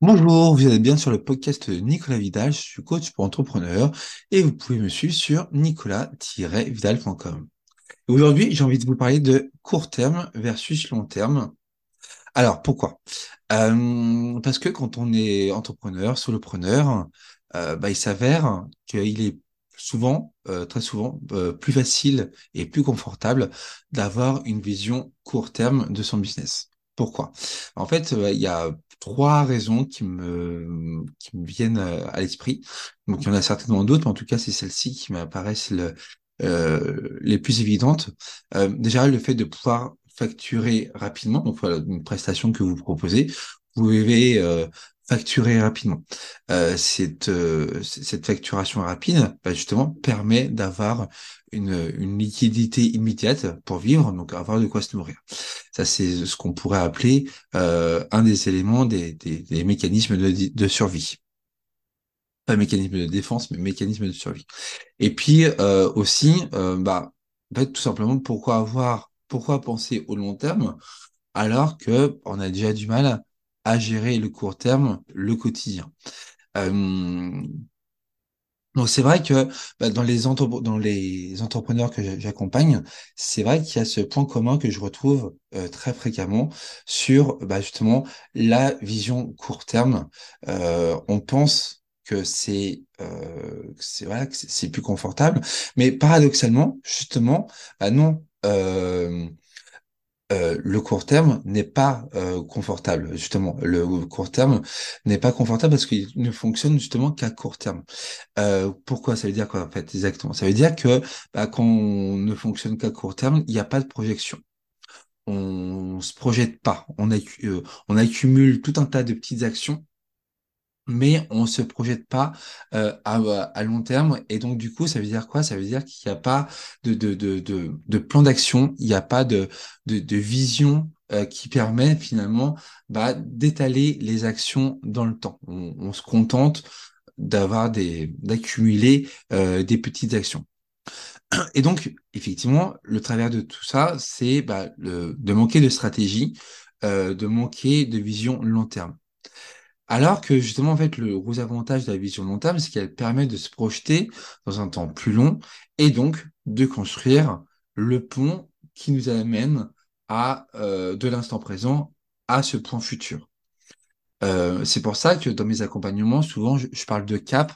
Bonjour, vous êtes bien sur le podcast de Nicolas Vidal, je suis coach pour entrepreneurs et vous pouvez me suivre sur nicolas-vidal.com. Aujourd'hui, j'ai envie de vous parler de court terme versus long terme. Alors, pourquoi? Euh, Parce que quand on est entrepreneur, solopreneur, euh, bah, il s'avère qu'il est souvent, euh, très souvent, plus facile et plus confortable d'avoir une vision court terme de son business. Pourquoi? En fait, il y a trois raisons qui me, viennent à l'esprit. Donc, il y en a certainement d'autres, mais en tout cas, c'est celles-ci qui m'apparaissent euh, les plus évidentes. Euh, déjà, le fait de pouvoir facturer rapidement, donc voilà, une prestation que vous proposez, vous pouvez euh, facturer rapidement. Euh, cette, euh, cette facturation rapide, bah, justement, permet d'avoir une, une liquidité immédiate pour vivre, donc avoir de quoi se nourrir. Ça, c'est ce qu'on pourrait appeler euh, un des éléments des, des, mécanismes de, de survie pas mécanisme de défense, mais mécanisme de survie. Et puis aussi, bah, tout simplement, pourquoi avoir, pourquoi penser au long terme alors que on a déjà du mal à gérer le court terme, le quotidien. Euh, donc c'est vrai que bah, dans les dans entrepreneurs que j'accompagne, c'est vrai qu'il y a ce point commun que je retrouve euh, très fréquemment sur bah, justement la vision court terme. Euh, on pense que c'est euh, c'est que c'est plus confortable, mais paradoxalement justement, bah non. Euh, euh, le court terme n'est pas euh, confortable. Justement, le court terme n'est pas confortable parce qu'il ne fonctionne justement qu'à court terme. Euh, pourquoi Ça veut dire quoi en fait exactement? Ça veut dire que bah, quand on ne fonctionne qu'à court terme, il n'y a pas de projection. On se projette pas. On, on accumule tout un tas de petites actions mais on se projette pas euh, à, long terme. Et donc, du coup, ça veut dire quoi? Ça veut dire qu'il n'y a pas de, plan d'action, il n'y a pas de, vision euh, qui permet finalement bah, d'étaler les actions dans le temps. On, se contente d'avoir des d'accumuler euh, des petites actions. Et donc, effectivement, le travers de tout ça, c'est bah, de manquer de stratégie, euh, de manquer de vision long terme. Alors que justement, en fait, le gros avantage de la vision long terme, c'est qu'elle permet de se projeter dans un temps plus long et donc de construire le pont qui nous amène euh, de l'instant présent à ce point futur. Euh, c'est pour ça que dans mes accompagnements, souvent, je, parle de cap,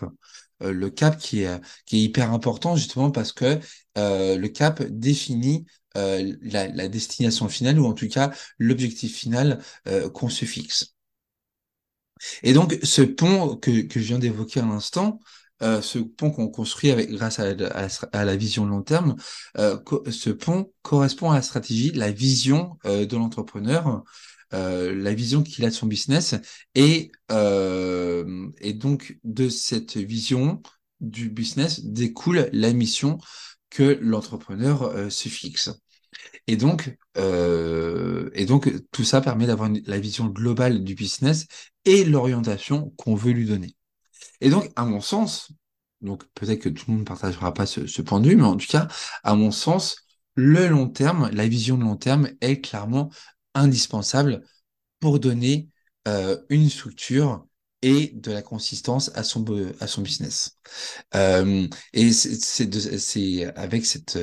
euh, le cap qui est, hyper important justement parce que le cap définit la, destination finale ou en tout cas l'objectif final qu'on se fixe. Et donc, ce pont que, que je viens d'évoquer à l'instant, euh, ce pont qu'on construit avec, grâce à, à, la vision long terme, euh, ce pont correspond à la stratégie, la vision euh, de l'entrepreneur, la vision qu'il a de son business, et, et donc de cette vision du business découle la mission que l'entrepreneur se fixe. Et donc, euh, et donc, tout ça permet d'avoir la vision globale du business et l'orientation qu'on veut lui donner. Et donc, à mon sens, donc peut-être que tout le monde ne partagera pas ce, point de vue, mais en tout cas, à mon sens, le long terme, la vision de long terme est clairement indispensable pour donner euh, une structure et de la consistance à son à son business. Euh, et c'est avec cette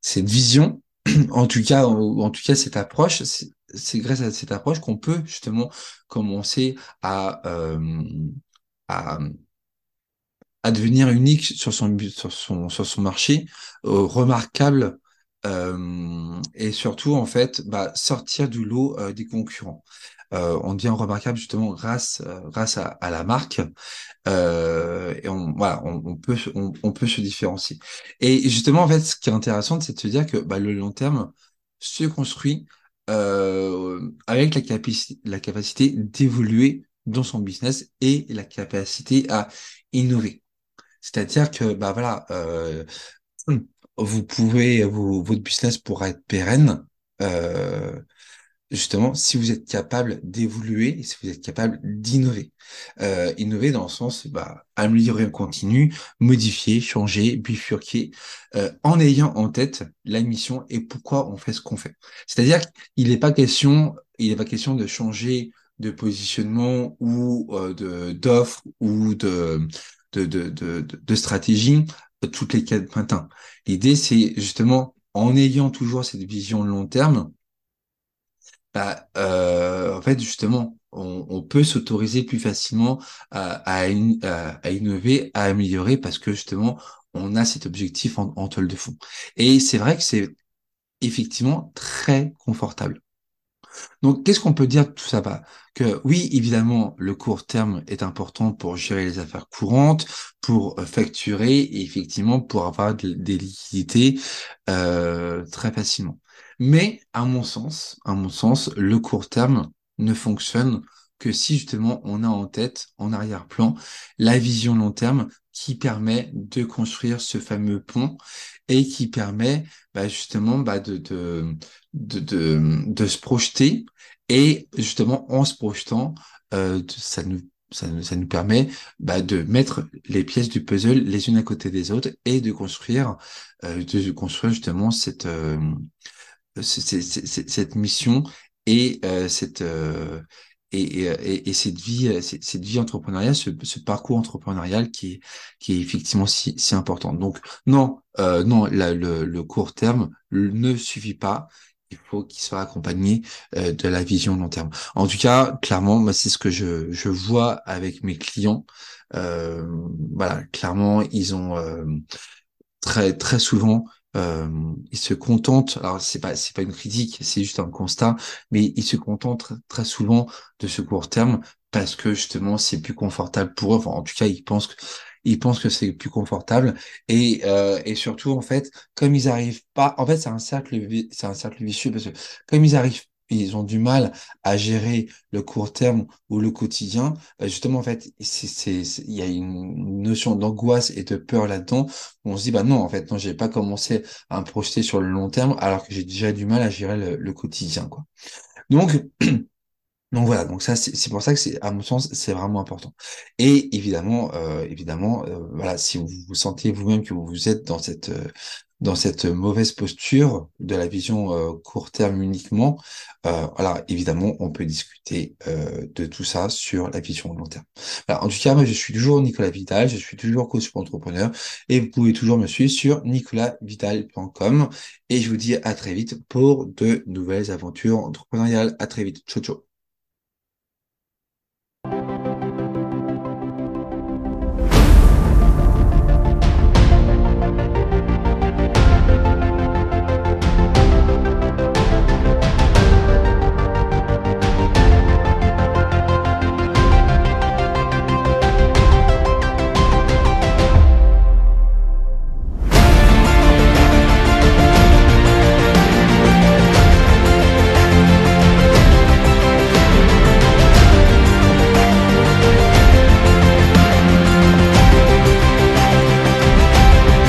cette vision, en tout cas en tout cas cette approche, c'est grâce à cette approche qu'on peut justement commencer à euh, devenir unique sur son sur sur son marché, euh, remarquable et surtout en fait bah, sortir du lot des concurrents. On devient remarquable justement grâce grâce à, la marque. Et on voilà on, peut on, peut se différencier. Et justement en fait ce qui est intéressant c'est de se dire que bah, le long terme se construit avec la capacité d'évoluer dans son business et la capacité à innover. C'est-à-dire que bah voilà vous pouvez votre business pourra être pérenne euh, justement si vous êtes capable d'évoluer, si vous êtes capable d'innover. Euh, innover dans le sens, bah, améliorer en continu, modifier, changer, bifurquer, euh, en ayant en tête la mission et pourquoi on fait ce qu'on fait. C'est-à-dire qu'il n'est pas question, il n'est pas question de changer de positionnement ou euh, de d'offre ou de, de, de, de stratégie toutes les quatre matins. L'idée, c'est justement en ayant toujours cette vision long terme, bah, euh, en fait, justement, on, peut s'autoriser plus facilement à, innover, à améliorer, parce que justement, on a cet objectif en, en toile de fond. Et c'est vrai que c'est effectivement très confortable. Donc, qu'est-ce qu'on peut dire de tout ça? Bah, Que oui, évidemment, le court terme est important pour gérer les affaires courantes, pour euh, facturer et effectivement pour avoir des liquidités euh, très facilement. Mais à mon sens, à mon sens, le court terme ne fonctionne que si justement on a en tête, en arrière-plan, la vision long terme qui permet de construire ce fameux pont et qui permet bah, justement bah, de, de, de, de, se projeter et justement en se projetant, euh, ça nous ça, ça, nous permet bah, de mettre les pièces du puzzle les unes à côté des autres et de construire, euh, de construire justement cette, euh, cette, cette, cette, mission et cette, et, et, et, cette vie, euh, cette vie entrepreneuriale, ce, ce, parcours entrepreneurial qui est, qui est effectivement si, si important. Donc non, euh, non, la, le, le, court terme ne suffit pas. Il faut qu'il soit accompagné euh, de la vision long terme. En tout cas, clairement, c'est ce que je, je vois avec mes clients. Euh, voilà, clairement, ils ont euh, très très souvent euh, ils se contentent, alors c'est pas c'est pas une critique, c'est juste un constat, mais ils se contentent très souvent de ce court terme parce que justement c'est plus confortable pour eux. Enfin, en tout cas, ils pensent que ils pensent que c'est plus confortable et euh, et surtout en fait, comme ils arrivent pas, en fait c'est un cercle c'est un cercle vicieux parce que comme ils arrivent ils ont du mal à gérer le court terme ou le quotidien, bah, justement, en fait, il y a une notion d'angoisse et de peur là-dedans. On se dit, bah non, en fait, non, j'ai pas commencé à me projeter sur le long terme alors que j'ai déjà du mal à gérer le, quotidien. Donc, Donc voilà, donc ça c'est pour ça que c'est à mon sens c'est vraiment important. Et évidemment, euh, évidemment, euh, voilà, si vous vous sentez vous-même que vous êtes dans cette euh, dans cette mauvaise posture de la vision euh, court terme uniquement, euh, voilà, évidemment, on peut discuter euh, de tout ça sur la vision long terme. en tout cas, moi, je suis toujours Nicolas Vidal, je suis toujours coach entrepreneur, et vous pouvez toujours me suivre sur nicolasvidal.com. Et je vous dis à très vite pour de nouvelles aventures entrepreneuriales. À très vite. Ciao, ciao.